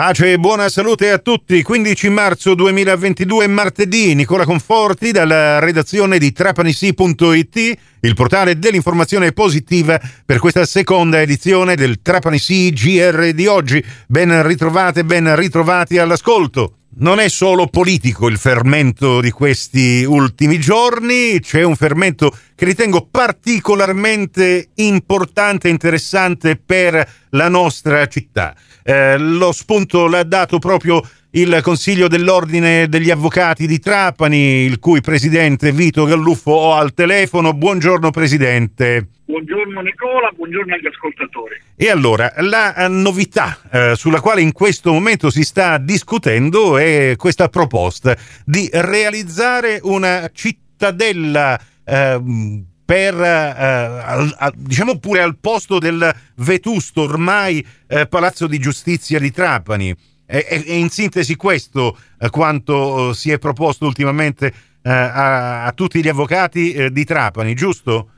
Pace e buona salute a tutti. 15 marzo 2022, martedì. Nicola Conforti dalla redazione di trapanisi.it, il portale dell'informazione positiva per questa seconda edizione del Trapanisi GR di oggi. Ben ritrovate, ben ritrovati all'ascolto. Non è solo politico il fermento di questi ultimi giorni, c'è un fermento che ritengo particolarmente importante e interessante per la nostra città. Eh, lo spunto l'ha dato proprio il Consiglio dell'Ordine degli Avvocati di Trapani, il cui presidente Vito Galluffo ho al telefono. Buongiorno Presidente. Buongiorno Nicola, buongiorno agli ascoltatori. E allora, la eh, novità eh, sulla quale in questo momento si sta discutendo è questa proposta di realizzare una cittadella eh, per, eh, diciamo pure al posto del vetusto ormai eh, Palazzo di Giustizia di Trapani. E, e in sintesi questo eh, quanto si è proposto ultimamente eh, a, a, tutti gli avvocati eh, di Trapani, giusto?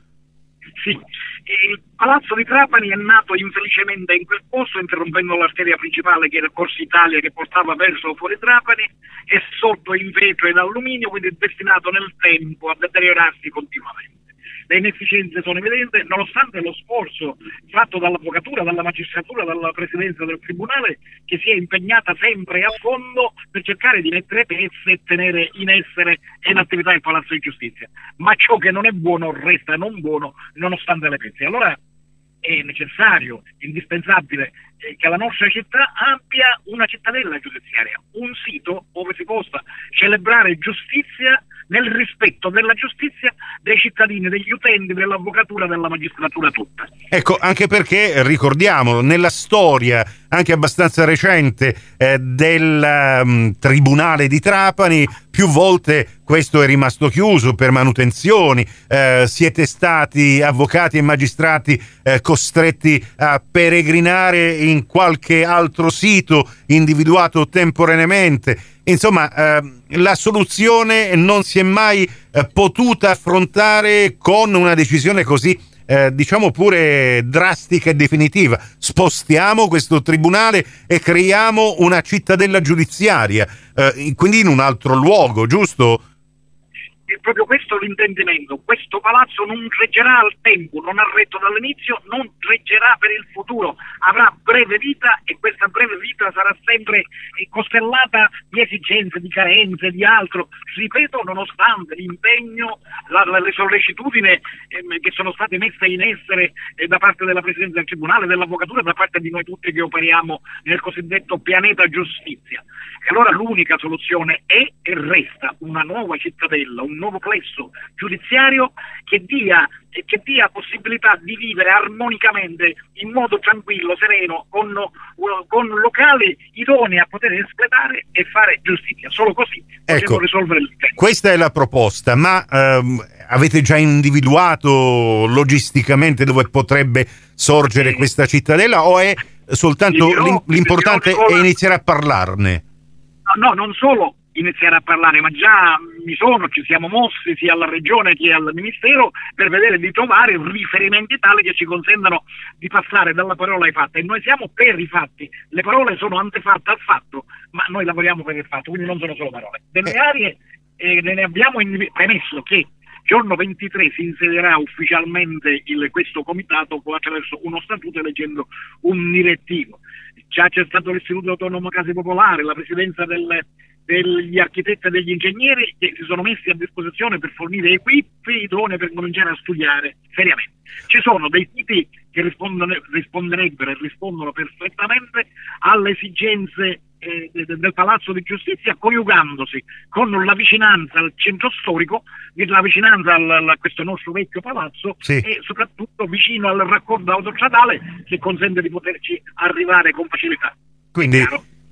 Sì, il Palazzo di Trapani è nato infelicemente in quel posto, interrompendo l'arteria principale che era Corso Italia che portava verso fuori Trapani, è sotto in vetro ed alluminio, quindi è destinato nel tempo a deteriorarsi continuamente le inefficienze sono evidenti, nonostante lo sforzo fatto dall'avvocatura, dalla magistratura, dalla presidenza del tribunale, che si è impegnata sempre a fondo per cercare di mettere pezzi e tenere in essere in attività il Palazzo di Giustizia. Ma ciò che non è buono resta non buono nonostante le pezzi. Allora è necessario, indispensabile eh, che la nostra città abbia una cittadella giudiziaria, un sito dove si possa celebrare giustizia nel rispetto della giustizia dei cittadini, degli utenti, dell'avvocatura, della magistratura tutta. Ecco, anche perché ricordiamo, nella storia anche abbastanza recente eh, del um, Tribunale di Trapani, più volte questo è rimasto chiuso per manutenzioni, eh, siete stati avvocati e magistrati eh, costretti a peregrinare in qualche altro sito individuato temporaneamente. Insomma, eh, la soluzione non si è mai eh, potuta affrontare con una decisione così eh, diciamo pure drastica e definitiva. Spostiamo questo tribunale e creiamo una cittadella giudiziaria, eh, quindi in un altro luogo, giusto? È proprio questo l'intendimento. Questo palazzo non reggerà al tempo, non ha retto dall'inizio, non reggerà per il futuro, avrà breve vita e questa breve vita sarà sempre costellata di esigenze, di carenze, di altro. Ripeto, nonostante l'impegno, la, la, le sollecitudini eh, che sono state messe in essere eh, da parte della Presidenza del Tribunale, dell'Avvocatura e da parte di noi tutti che operiamo nel cosiddetto pianeta giustizia. E allora l'unica soluzione è e resta una nuova cittadella, un nuovo plesso giudiziario che dia, che dia possibilità di vivere armonicamente in modo tranquillo, sereno, con, con locali idonei a poter espletare e fare giustizia. Solo così ecco, risolvere il tema. Questa è la proposta, ma ehm, avete già individuato logisticamente dove potrebbe sorgere eh, questa cittadella o è soltanto l'importante è iniziare a parlarne? no, non solo iniziare a parlare, ma già mi sono, ci siamo mossi sia alla regione che al ministero per vedere di trovare riferimenti tali che ci consentano di passare dalla parola ai fatti. E noi siamo per i fatti, le parole sono antefatte al fatto, ma noi lavoriamo per il fatto, quindi non sono solo parole. Delle eh. aree eh, ne abbiamo premesso che giorno 23 si insedierà ufficialmente il, questo comitato attraverso uno statuto eleggendo un direttivo. Già c'è stato l'Istituto Autonomo Case Popolare, la presidenza del, degli architetti e degli ingegneri che si sono messi a disposizione per fornire equipi idonei per cominciare a studiare seriamente. Ci sono dei siti che risponderebbero e rispondono perfettamente alle esigenze eh, del Palazzo di Giustizia coniugandosi con la vicinanza al centro storico, la vicinanza al, a questo nostro vecchio palazzo sì. e soprattutto vicino al raccordo autostradale che consente di poterci arrivare con facilità. Quindi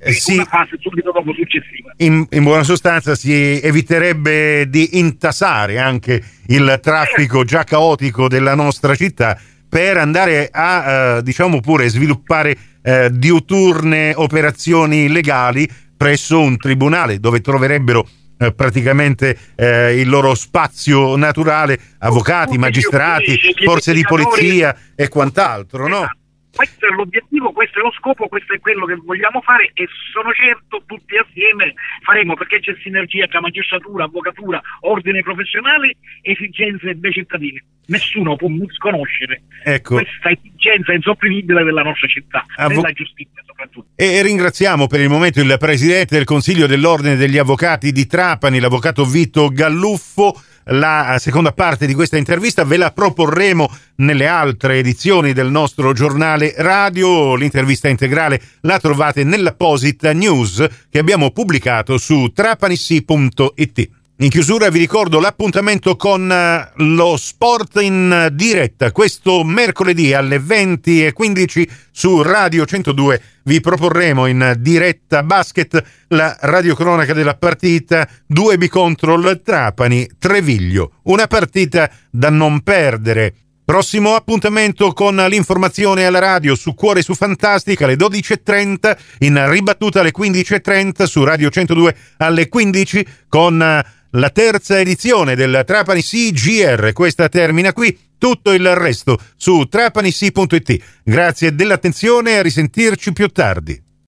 eh, sì, una fase subito dopo successiva. In, in, buona sostanza si eviterebbe di intasare anche il traffico già caotico della nostra città per andare a eh, diciamo pure sviluppare eh, diuturne operazioni legali presso un tribunale dove troverebbero eh, praticamente eh, il loro spazio naturale, avvocati, magistrati, forze di polizia e quant'altro, no? Questo è l'obiettivo, questo è lo scopo, questo è quello che vogliamo fare e sono certo tutti assieme faremo perché c'è sinergia tra magistratura, avvocatura, ordini professionali, esigenze dei cittadini. Nessuno può misconoscere ecco. questa esigenza insopprimibile della nostra città, Avvo- della giustizia soprattutto. E ringraziamo per il momento il Presidente del Consiglio dell'Ordine degli Avvocati di Trapani, l'Avvocato Vito Galluffo la seconda parte di questa intervista ve la proporremo nelle altre edizioni del nostro giornale radio. L'intervista integrale la trovate nell'apposita news che abbiamo pubblicato su trapanissi.it. In chiusura vi ricordo l'appuntamento con eh, lo sport in diretta. Questo mercoledì alle 20.15 su Radio 102 vi proporremo in diretta basket la radiocronaca della partita 2B contro il Trapani Treviglio. Una partita da non perdere. Prossimo appuntamento con l'informazione alla radio su Cuore su Fantastica alle 12.30, in ribattuta alle 15.30 su Radio 102 alle 15 con eh, la terza edizione del Trapani CGR. Questa termina qui, tutto il resto su trapanisi.it. Grazie dell'attenzione e a risentirci più tardi.